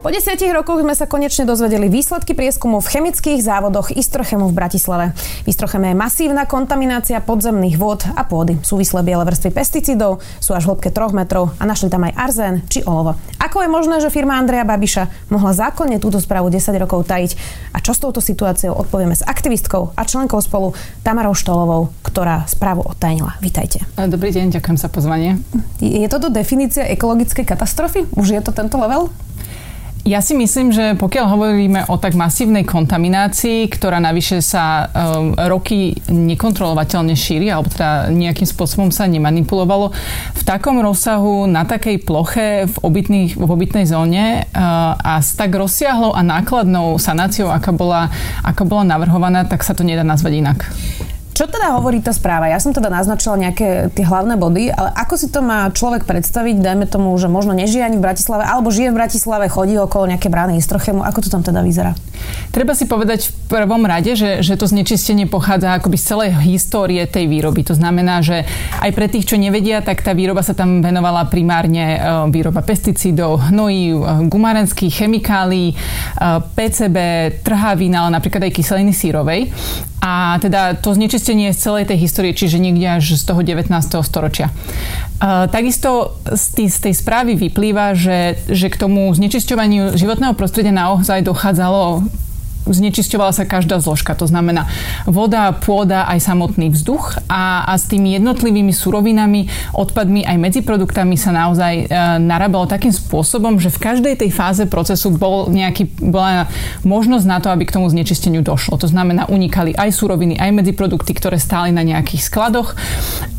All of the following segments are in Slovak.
Po desiatich rokoch sme sa konečne dozvedeli výsledky prieskumu v chemických závodoch Istrochemu v Bratislave. V Istrocheme je masívna kontaminácia podzemných vôd a pôdy. Súvislé biele vrstvy pesticidov sú až v hĺbke 3 metrov a našli tam aj arzén či olovo. Ako je možné, že firma Andreja Babiša mohla zákonne túto správu 10 rokov tajiť? A čo s touto situáciou odpovieme s aktivistkou a členkou spolu Tamarou Štolovou, ktorá správu odtajnila. Vítajte. Dobrý deň, ďakujem za pozvanie. Je toto definícia ekologickej katastrofy? Už je to tento level? Ja si myslím, že pokiaľ hovoríme o tak masívnej kontaminácii, ktorá navyše sa um, roky nekontrolovateľne šíri, alebo teda nejakým spôsobom sa nemanipulovalo, v takom rozsahu, na takej ploche v, obytných, v obytnej zóne uh, a s tak rozsiahlou a nákladnou sanáciou, aká bola, aká bola navrhovaná, tak sa to nedá nazvať inak. Čo teda hovorí tá správa? Ja som teda naznačila nejaké tie hlavné body, ale ako si to má človek predstaviť, dajme tomu, že možno nežije ani v Bratislave, alebo žije v Bratislave, chodí okolo nejaké brány Istrochemu, ako to tam teda vyzerá? Treba si povedať v prvom rade, že, že to znečistenie pochádza akoby z celej histórie tej výroby. To znamená, že aj pre tých, čo nevedia, tak tá výroba sa tam venovala primárne e, výroba pesticídov, hnojí, e, gumarenských chemikálií, e, PCB, trhavín, ale napríklad aj kyseliny sírovej. A teda to znečistenie z celej tej histórie, čiže niekde až z toho 19. storočia. Takisto z, tý, z tej správy vyplýva, že, že k tomu znečisťovaniu životného prostredia naozaj dochádzalo znečisťovala sa každá zložka. To znamená voda, pôda, aj samotný vzduch a, a s tými jednotlivými surovinami, odpadmi aj medzi produktami sa naozaj e, narábalo takým spôsobom, že v každej tej fáze procesu bol nejaký, bola možnosť na to, aby k tomu znečisteniu došlo. To znamená, unikali aj suroviny, aj medzi produkty, ktoré stáli na nejakých skladoch,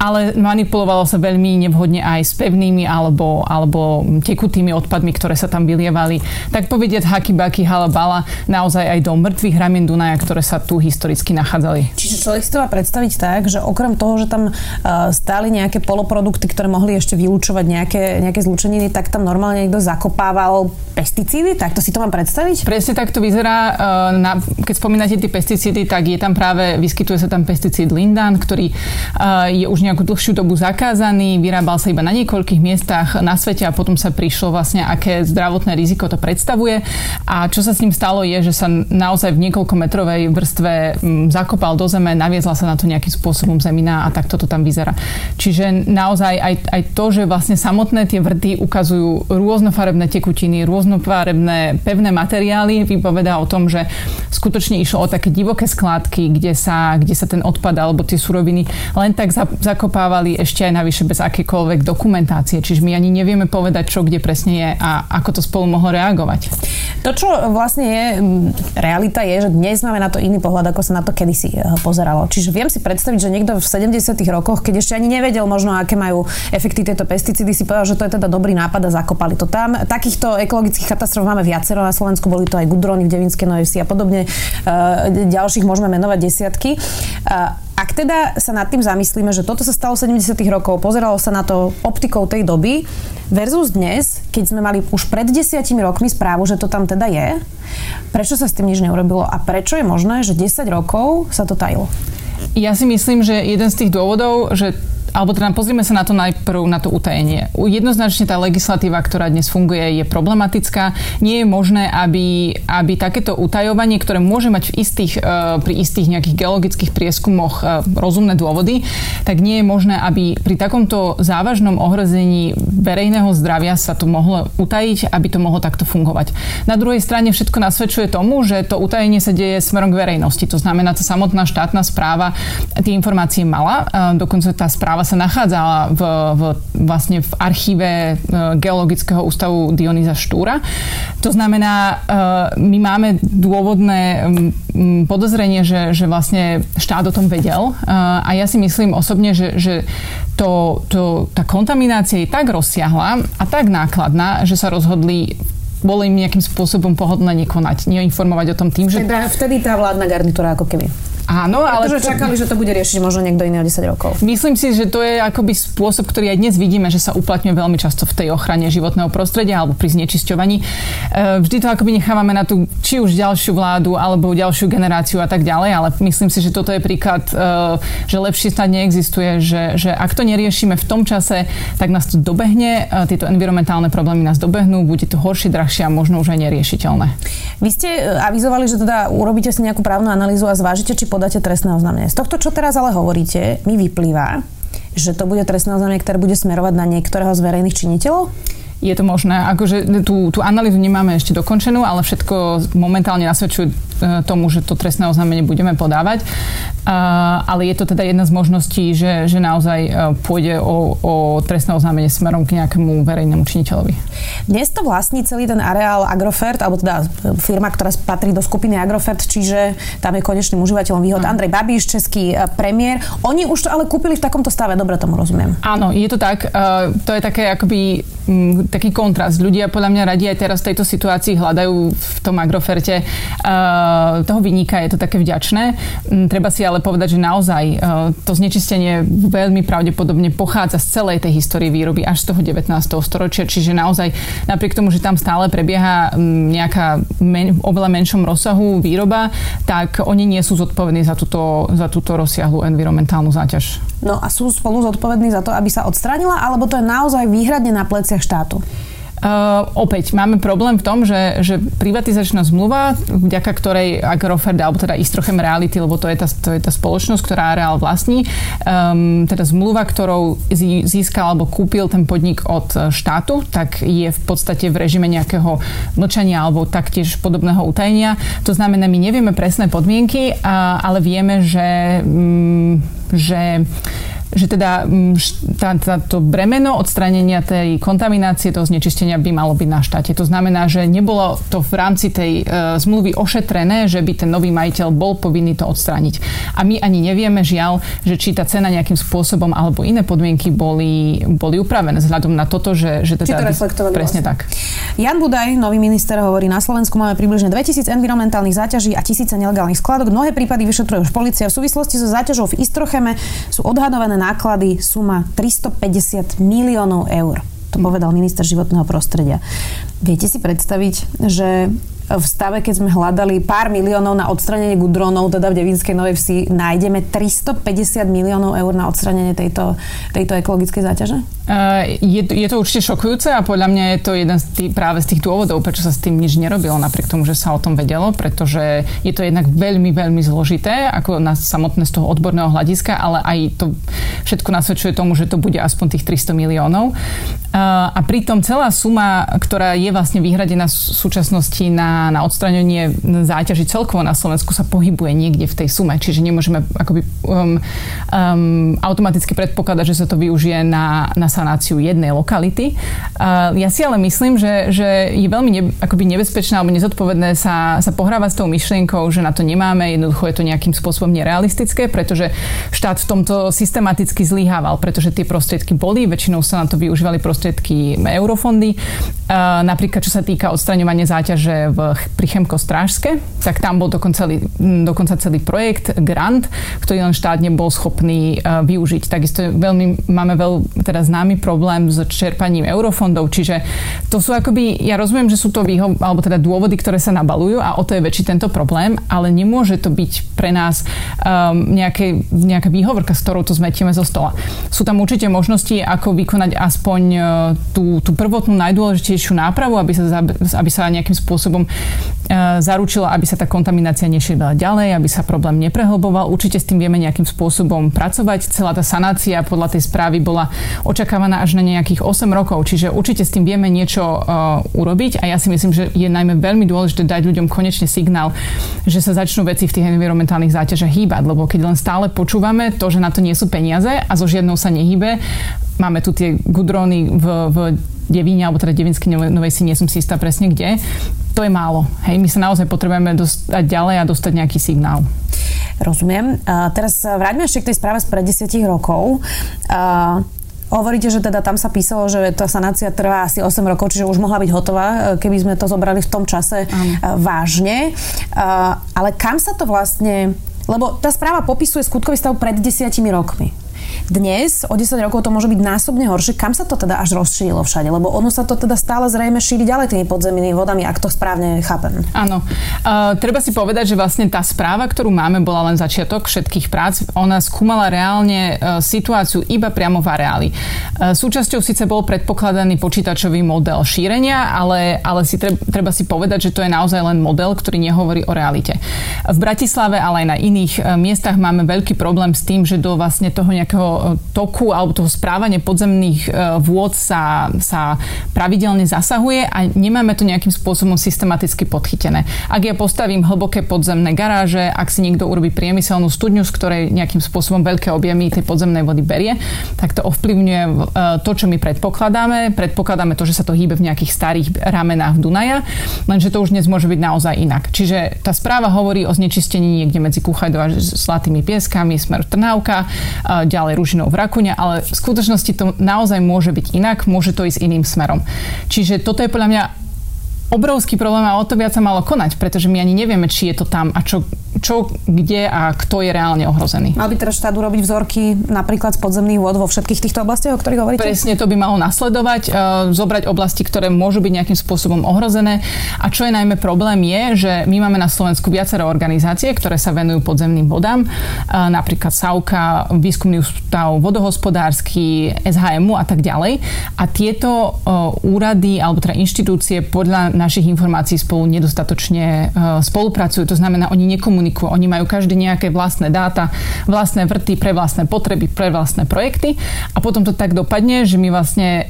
ale manipulovalo sa veľmi nevhodne aj s pevnými alebo, alebo tekutými odpadmi, ktoré sa tam vylievali. Tak povediať haky, baky, halabala, naozaj aj do do mŕtvych ramien Dunaja, ktoré sa tu historicky nachádzali. Čiže človek si to má predstaviť tak, že okrem toho, že tam uh, stáli nejaké poloprodukty, ktoré mohli ešte vylúčovať nejaké, nejaké zlučeniny, tak tam normálne niekto zakopával pesticídy? Tak to si to mám predstaviť? Presne tak to vyzerá. Uh, na, keď spomínate tie pesticídy, tak je tam práve, vyskytuje sa tam pesticíd Lindan, ktorý uh, je už nejakú dlhšiu dobu zakázaný, vyrábal sa iba na niekoľkých miestach na svete a potom sa prišlo vlastne, aké zdravotné riziko to predstavuje. A čo sa s ním stalo je, že sa naozaj v niekoľko metrovej vrstve zakopal do zeme, naviezla sa na to nejakým spôsobom zemina a takto to tam vyzerá. Čiže naozaj aj, aj to, že vlastne samotné tie vrty ukazujú rôznofarebné tekutiny, rôznofarebné pevné materiály, vypovedá o tom, že skutočne išlo o také divoké skládky, kde sa, kde sa ten odpad alebo tie suroviny len tak zakopávali ešte aj navyše bez akékoľvek dokumentácie. Čiže my ani nevieme povedať, čo kde presne je a ako to spolu mohlo reagovať. To, čo vlastne je realita je, že dnes máme na to iný pohľad, ako sa na to kedysi eh, pozeralo. Čiže viem si predstaviť, že niekto v 70. rokoch, keď ešte ani nevedel možno, aké majú efekty tieto pesticídy, si povedal, že to je teda dobrý nápad a zakopali to tam. Takýchto ekologických katastrof máme viacero na Slovensku, boli to aj Gudrony v Devinskej Novej a podobne. Eh, ďalších môžeme menovať desiatky. Ak teda sa nad tým zamyslíme, že toto sa stalo v 70. rokov, pozeralo sa na to optikou tej doby, versus dnes, keď sme mali už pred desiatimi rokmi správu, že to tam teda je, prečo sa s tým nič neurobilo a prečo je možné, že 10 rokov sa to tajilo? Ja si myslím, že jeden z tých dôvodov, že alebo teda pozrime sa na to najprv na to utajenie. Jednoznačne tá legislatíva, ktorá dnes funguje, je problematická. Nie je možné, aby, aby takéto utajovanie, ktoré môže mať v istých, e, pri istých nejakých geologických prieskumoch e, rozumné dôvody, tak nie je možné, aby pri takomto závažnom ohrození verejného zdravia sa to mohlo utajiť, aby to mohlo takto fungovať. Na druhej strane všetko nasvedčuje tomu, že to utajenie sa deje smerom k verejnosti. To znamená, tá samotná štátna správa tie informácie mala. E, dokonca tá správa správa sa nachádzala v, v, vlastne v archíve e, Geologického ústavu Dionýza Štúra. To znamená, e, my máme dôvodné podozrenie, že, že vlastne štát o tom vedel e, a ja si myslím osobne, že, že to, to, tá kontaminácia je tak rozsiahla a tak nákladná, že sa rozhodli bolo im nejakým spôsobom pohodlné nekonať, neinformovať o tom tým, že... Teda vtedy tá vládna garnitúra ako keby. Áno, ale... Pretože čakali, že to bude riešiť možno niekto iný o 10 rokov. Myslím si, že to je akoby spôsob, ktorý aj dnes vidíme, že sa uplatňuje veľmi často v tej ochrane životného prostredia alebo pri znečisťovaní. E, vždy to akoby nechávame na tú či už ďalšiu vládu alebo ďalšiu generáciu a tak ďalej, ale myslím si, že toto je príklad, e, že lepšie snad neexistuje, že, že ak to neriešime v tom čase, tak nás to dobehne, e, tieto environmentálne problémy nás dobehnú, bude to horšie, drahšie a možno už aj neriešiteľné. Vy ste avizovali, že teda urobíte si nejakú právnu analýzu a zvážite, či podáte trestné oznámenie. Z tohto, čo teraz ale hovoríte, mi vyplýva, že to bude trestné oznámenie, ktoré bude smerovať na niektorého z verejných činiteľov? je to možné. Akože tú, tú analýzu nemáme ešte dokončenú, ale všetko momentálne nasvedčuje tomu, že to trestné oznámenie budeme podávať. Uh, ale je to teda jedna z možností, že, že naozaj uh, pôjde o, o trestné oznámenie smerom k nejakému verejnému činiteľovi. Dnes to vlastní celý ten areál Agrofert, alebo teda firma, ktorá patrí do skupiny Agrofert, čiže tam je konečným užívateľom výhod hmm. Andrej Babiš, český premiér. Oni už to ale kúpili v takomto stave, dobre tomu rozumiem. Áno, je to tak. To je také akoby taký kontrast. Ľudia podľa mňa radi aj teraz v tejto situácii hľadajú v tom Agroferte uh, toho vynika, je to také vďačné. Um, treba si ale povedať, že naozaj e, to znečistenie veľmi pravdepodobne pochádza z celej tej histórie výroby až z toho 19. storočia, čiže naozaj napriek tomu, že tam stále prebieha nejaká men, oveľa menšom rozsahu výroba, tak oni nie sú zodpovední za túto, za túto rozsiahlu environmentálnu záťaž. No a sú spolu zodpovední za to, aby sa odstránila, alebo to je naozaj výhradne na pleciach štátu? Uh, opäť máme problém v tom, že, že privatizačná zmluva, vďaka ktorej Agrofert, alebo teda Istrochem Reality, lebo to je tá, to je tá spoločnosť, ktorá Real vlastní, um, teda zmluva, ktorou získal alebo kúpil ten podnik od štátu, tak je v podstate v režime nejakého mlčania alebo taktiež podobného utajenia. To znamená, my nevieme presné podmienky, a, ale vieme, že, um, že že teda mm, to bremeno odstranenia tej kontaminácie, toho znečistenia by malo byť na štáte. To znamená, že nebolo to v rámci tej e, zmluvy ošetrené, že by ten nový majiteľ bol povinný to odstrániť. A my ani nevieme, žiaľ, že či tá cena nejakým spôsobom alebo iné podmienky boli, boli upravené vzhľadom na toto, že, že teda... Či to presne vlastne. tak. Jan Budaj, nový minister, hovorí, na Slovensku máme približne 2000 environmentálnych záťaží a tisíce nelegálnych skladok. Mnohé prípady vyšetruje už policia. V súvislosti so záťažou v Istrocheme sú odhadované náklady suma 350 miliónov eur. To povedal minister životného prostredia. Viete si predstaviť, že v stave, keď sme hľadali pár miliónov na odstranenie gudronov, teda v Devinskej Novej Vsi, nájdeme 350 miliónov eur na odstranenie tejto, tejto ekologickej záťaže? Uh, je, je to určite šokujúce a podľa mňa je to jeden z tých, práve z tých dôvodov, prečo sa s tým nič nerobilo, napriek tomu, že sa o tom vedelo, pretože je to jednak veľmi, veľmi zložité, ako na samotné z toho odborného hľadiska, ale aj to všetko nasvedčuje tomu, že to bude aspoň tých 300 miliónov. A pritom celá suma, ktorá je vlastne vyhradená v súčasnosti na na, odstraňovanie záťaži celkovo na Slovensku sa pohybuje niekde v tej sume, čiže nemôžeme akoby um, um, automaticky predpokladať, že sa to využije na, na sanáciu jednej lokality. Uh, ja si ale myslím, že, že je veľmi ne, akoby nebezpečné alebo nezodpovedné sa, sa pohrávať s tou myšlienkou, že na to nemáme, jednoducho je to nejakým spôsobom nerealistické, pretože štát v tomto systematicky zlyhával, pretože tie prostriedky boli, väčšinou sa na to využívali prostriedky eurofondy. Uh, napríklad, čo sa týka odstraňovania záťaže v pri Chemko Strážske, tak tam bol dokonca dokonca celý projekt, grant, ktorý len štát nebol schopný uh, využiť. Takisto veľmi, máme veľ, teda známy problém s čerpaním eurofondov, čiže to sú akoby, ja rozumiem, že sú to výho, alebo teda dôvody, ktoré sa nabalujú a o to je väčší tento problém, ale nemôže to byť pre nás um, nejaké, nejaká výhovorka, s ktorou to zmetieme zo stola. Sú tam určite možnosti, ako vykonať aspoň tú, tú prvotnú najdôležitejšiu nápravu, aby sa, aby sa nejakým spôsobom E, zaručila, aby sa tá kontaminácia nešírila ďalej, aby sa problém neprehlboval. Určite s tým vieme nejakým spôsobom pracovať. Celá tá sanácia podľa tej správy bola očakávaná až na nejakých 8 rokov, čiže určite s tým vieme niečo uh, urobiť a ja si myslím, že je najmä veľmi dôležité dať ľuďom konečne signál, že sa začnú veci v tých environmentálnych záťažach hýbať, lebo keď len stále počúvame to, že na to nie sú peniaze a so žiadnou sa nehýbe, máme tu tie gudróny v, v Devíne, alebo teda Devinskej Novej si nie som si istá presne kde, to je málo. Hej, my sa naozaj potrebujeme dostať ďalej a dostať nejaký signál. Rozumiem. A teraz vráťme ešte k tej správe z pred 10 rokov. A Hovoríte, že teda tam sa písalo, že tá sanácia trvá asi 8 rokov, čiže už mohla byť hotová, keby sme to zobrali v tom čase Am. vážne. Ale kam sa to vlastne Lebo tá správa popisuje skutkový stav pred desiatimi rokmi. Dnes, o 10 rokov to môže byť násobne horšie. Kam sa to teda až rozšírilo všade? Lebo ono sa to teda stále zrejme šíri ďalej tými podzemnými vodami, ak to správne chápem. Áno. Uh, treba si povedať, že vlastne tá správa, ktorú máme, bola len začiatok všetkých prác. Ona skúmala reálne uh, situáciu iba priamo v areáli. Uh, súčasťou síce bol predpokladaný počítačový model šírenia, ale, ale si treba, treba si povedať, že to je naozaj len model, ktorý nehovorí o realite. V Bratislave, ale aj na iných uh, miestach máme veľký problém s tým, že do vlastne toho nejakého toku alebo toho správania podzemných e, vôd sa, sa pravidelne zasahuje a nemáme to nejakým spôsobom systematicky podchytené. Ak ja postavím hlboké podzemné garáže, ak si niekto urobí priemyselnú studňu, z ktorej nejakým spôsobom veľké objemy tej podzemnej vody berie, tak to ovplyvňuje e, to, čo my predpokladáme. Predpokladáme to, že sa to hýbe v nejakých starých ramenách Dunaja, lenže to už dnes môže byť naozaj inak. Čiže tá správa hovorí o znečistení niekde medzi Kuchajdou a Zlatými pieskami, smer Trnávka, e, ďalej Ruž väčšinou v Rakune, ale v skutočnosti to naozaj môže byť inak, môže to ísť iným smerom. Čiže toto je podľa mňa obrovský problém a o to viac sa malo konať, pretože my ani nevieme, či je to tam a čo, čo kde a kto je reálne ohrozený. Mal by teraz štát urobiť vzorky napríklad z podzemných vôd vo všetkých týchto oblastiach, o ktorých hovoríte? Presne to by malo nasledovať, uh, zobrať oblasti, ktoré môžu byť nejakým spôsobom ohrozené. A čo je najmä problém je, že my máme na Slovensku viacero organizácie, ktoré sa venujú podzemným vodám, uh, napríklad SAUKA, Výskumný ústav vodohospodársky, SHMu a tak ďalej. A tieto uh, úrady alebo teda inštitúcie podľa našich informácií spolu nedostatočne e, spolupracujú. To znamená, oni nekomunikujú. Oni majú každý nejaké vlastné dáta, vlastné vrty pre vlastné potreby, pre vlastné projekty. A potom to tak dopadne, že my vlastne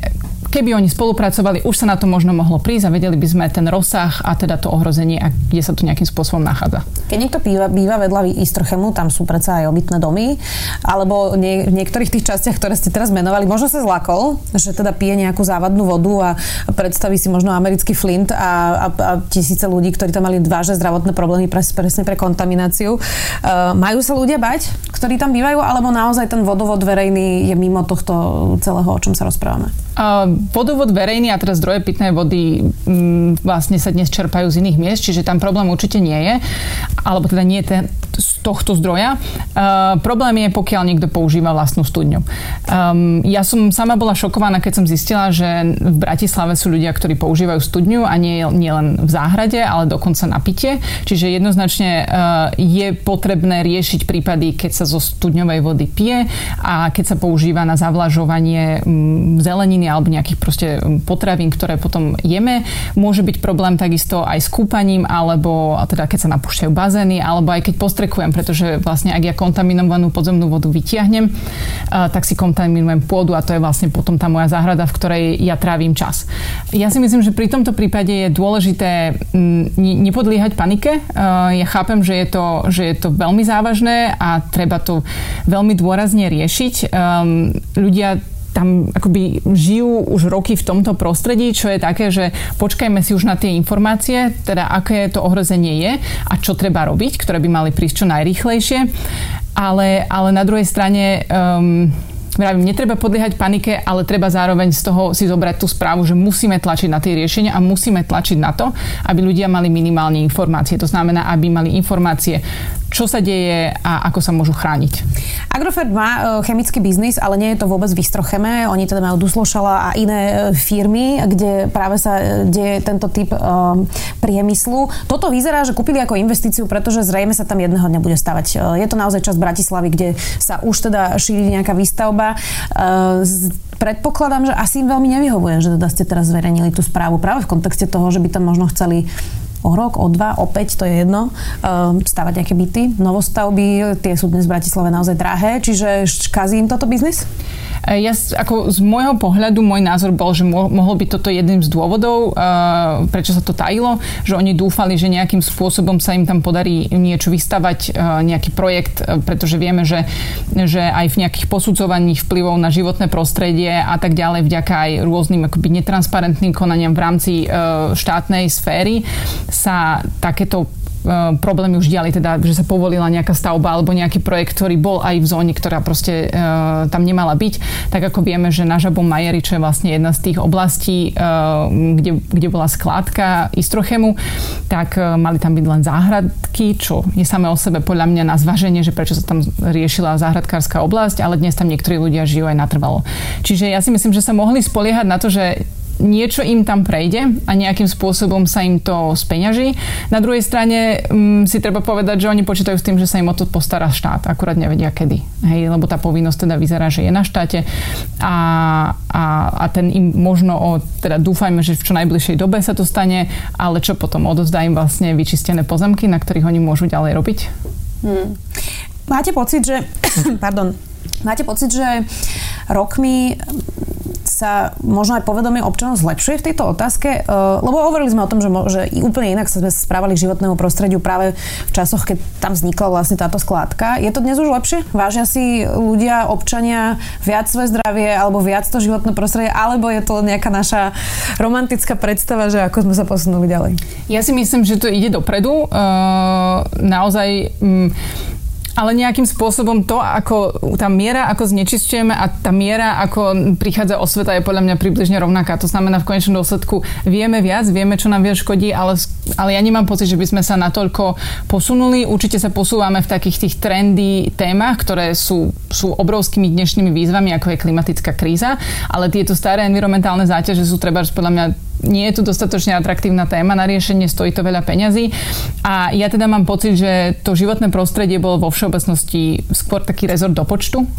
Keby oni spolupracovali, už sa na to možno mohlo prísť a vedeli by sme ten rozsah a teda to ohrozenie, a kde sa to nejakým spôsobom nachádza. Keď niekto býva, býva vedľa Istrochemu, tam sú predsa aj obytné domy, alebo nie, v niektorých tých častiach, ktoré ste teraz menovali, možno sa zlakol, že teda pije nejakú závadnú vodu a predstaví si možno americký flint a, a, a tisíce ľudí, ktorí tam mali vážne zdravotné problémy pres, presne pre kontamináciu. Uh, majú sa ľudia bať, ktorí tam bývajú, alebo naozaj ten vodovod verejný je mimo tohto celého, o čom sa rozprávame? Vodovod verejný a teraz zdroje pitnej vody m, mm, vlastne sa dnes čerpajú z iných miest, čiže tam problém určite nie je, alebo teda nie je ten, z tohto zdroja. Uh, problém je, pokiaľ niekto používa vlastnú studňu. Um, ja som sama bola šokovaná, keď som zistila, že v Bratislave sú ľudia, ktorí používajú studňu a nie, nie len v záhrade, ale dokonca na pitie. Čiže jednoznačne uh, je potrebné riešiť prípady, keď sa zo studňovej vody pije a keď sa používa na zavlažovanie um, zeleniny alebo nejakých proste potravín, ktoré potom jeme. Môže byť problém takisto aj s kúpaním, alebo teda keď sa napúšťajú bazény, alebo aj keď postrekujem, pretože vlastne ak ja kontaminovanú podzemnú vodu vytiahnem, tak si kontaminujem pôdu a to je vlastne potom tá moja záhrada, v ktorej ja trávim čas. Ja si myslím, že pri tomto prípade je dôležité nepodliehať panike. Ja chápem, že je to, že je to veľmi závažné a treba to veľmi dôrazne riešiť. Ehm, ľudia tam akoby žijú už roky v tomto prostredí, čo je také, že počkajme si už na tie informácie, teda aké to ohrozenie je a čo treba robiť, ktoré by mali prísť čo najrýchlejšie. Ale, ale na druhej strane um, Vravím, netreba podliehať panike, ale treba zároveň z toho si zobrať tú správu, že musíme tlačiť na tie riešenia a musíme tlačiť na to, aby ľudia mali minimálne informácie. To znamená, aby mali informácie, čo sa deje a ako sa môžu chrániť. Agrofert má e, chemický biznis, ale nie je to vôbec v Istrocheme. Oni teda majú Duslošala a iné e, firmy, kde práve sa e, deje tento typ priemyslu. Toto vyzerá, že kúpili ako investíciu, pretože zrejme sa tam jedného dňa bude stavať. Je to naozaj časť Bratislavy, kde sa už teda šíri nejaká výstavba. Predpokladám, že asi im veľmi nevyhovuje, že teda ste teraz zverejnili tú správu práve v kontexte toho, že by tam možno chceli o rok, o dva, o päť, to je jedno, ehm, stavať nejaké byty, novostavby, tie sú dnes v Bratislave naozaj drahé, čiže kazí im toto biznis? E, ja, ako z môjho pohľadu, môj názor bol, že mohol byť toto jedným z dôvodov, uh, prečo sa to tajilo, že oni dúfali, že nejakým spôsobom sa im tam podarí niečo vystavať, uh, nejaký projekt, pretože vieme, že, že aj v nejakých posudzovaní vplyvov na životné prostredie a tak ďalej, vďaka aj rôznym akoby netransparentným konaniam v rámci štátnej sféry sa takéto problémy už diali, teda, že sa povolila nejaká stavba alebo nejaký projekt, ktorý bol aj v zóne, ktorá proste uh, tam nemala byť. Tak ako vieme, že na Žabom Majeri, čo je vlastne jedna z tých oblastí, uh, kde, kde bola skládka Istrochemu, tak uh, mali tam byť len záhradky, čo je samé o sebe podľa mňa na zvaženie, že prečo sa tam riešila záhradkárska oblasť, ale dnes tam niektorí ľudia žijú aj natrvalo. Čiže ja si myslím, že sa mohli spoliehať na to, že niečo im tam prejde a nejakým spôsobom sa im to speňaží. Na druhej strane um, si treba povedať, že oni počítajú s tým, že sa im o to postará štát. Akurát nevedia kedy. Hej, lebo tá povinnosť teda vyzerá, že je na štáte a, a, a ten im možno o, teda dúfajme, že v čo najbližšej dobe sa to stane, ale čo potom odozdá im vlastne vyčistené pozemky, na ktorých oni môžu ďalej robiť? Hmm. Máte pocit, že pardon, máte pocit, že rokmi sa možno aj povedomie občanov zlepšuje v tejto otázke? Uh, lebo hovorili sme o tom, že, že úplne inak sa sme správali k životnému prostrediu práve v časoch, keď tam vznikla vlastne táto skládka. Je to dnes už lepšie? Vážia si ľudia, občania viac svoje zdravie alebo viac to životné prostredie, alebo je to nejaká naša romantická predstava, že ako sme sa posunuli ďalej? Ja si myslím, že to ide dopredu. Uh, naozaj... Ale nejakým spôsobom to, ako tá miera, ako znečistujeme a tá miera, ako prichádza osveta, je podľa mňa približne rovnaká. To znamená, v konečnom dôsledku vieme viac, vieme, čo nám viac škodí, ale, ale ja nemám pocit, že by sme sa natoľko posunuli. Určite sa posúvame v takých tých trendy témach, ktoré sú, sú obrovskými dnešnými výzvami, ako je klimatická kríza, ale tieto staré environmentálne záťaže sú treba podľa mňa nie je tu dostatočne atraktívna téma na riešenie, stojí to veľa peňazí. A ja teda mám pocit, že to životné prostredie bolo vo všeobecnosti skôr taký rezort do počtu, um,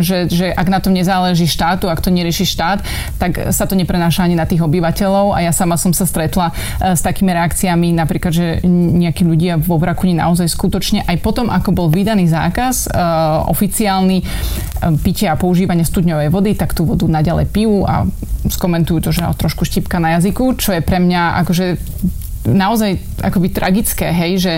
že, že ak na tom nezáleží štátu, ak to nerieši štát, tak sa to neprenáša ani na tých obyvateľov. A ja sama som sa stretla uh, s takými reakciami, napríklad, že nejakí ľudia vo Vrakuni naozaj skutočne. Aj potom, ako bol vydaný zákaz uh, oficiálny uh, pitia a používania studňovej vody, tak tú vodu naďalej pijú a skomentujú to, že trošku štipka na jazyku, čo je pre mňa akože naozaj akoby tragické, hej, že,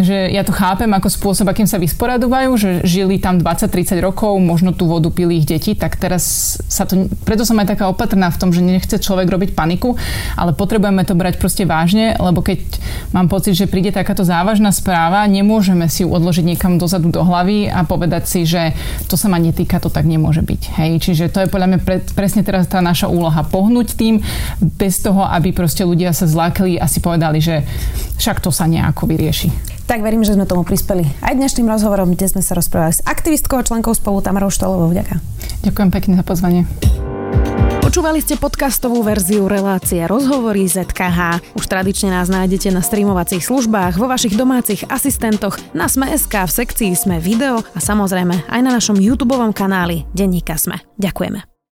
že ja to chápem ako spôsob, akým sa vysporadovajú, že žili tam 20-30 rokov, možno tú vodu pili ich deti, tak teraz sa to, preto som aj taká opatrná v tom, že nechce človek robiť paniku, ale potrebujeme to brať proste vážne, lebo keď mám pocit, že príde takáto závažná správa, nemôžeme si ju odložiť niekam dozadu do hlavy a povedať si, že to sa ma netýka, to tak nemôže byť. Hej, čiže to je podľa mňa pre, presne teraz tá naša úloha pohnúť tým, bez toho, aby proste ľudia sa zlákli a si povedali, že však to sa nejako vyrieši. Tak verím, že sme tomu prispeli. Aj dnešným rozhovorom dnes sme sa rozprávali s aktivistkou a členkou spolu Tamarou Štolovou. Ďakujem. Ďakujem pekne za pozvanie. Počúvali ste podcastovú verziu relácie Rozhovory ZKH. Už tradične nás nájdete na streamovacích službách, vo vašich domácich asistentoch, na Sme.sk, v sekcii Sme video a samozrejme aj na našom YouTube kanáli Denníka Sme. Ďakujeme.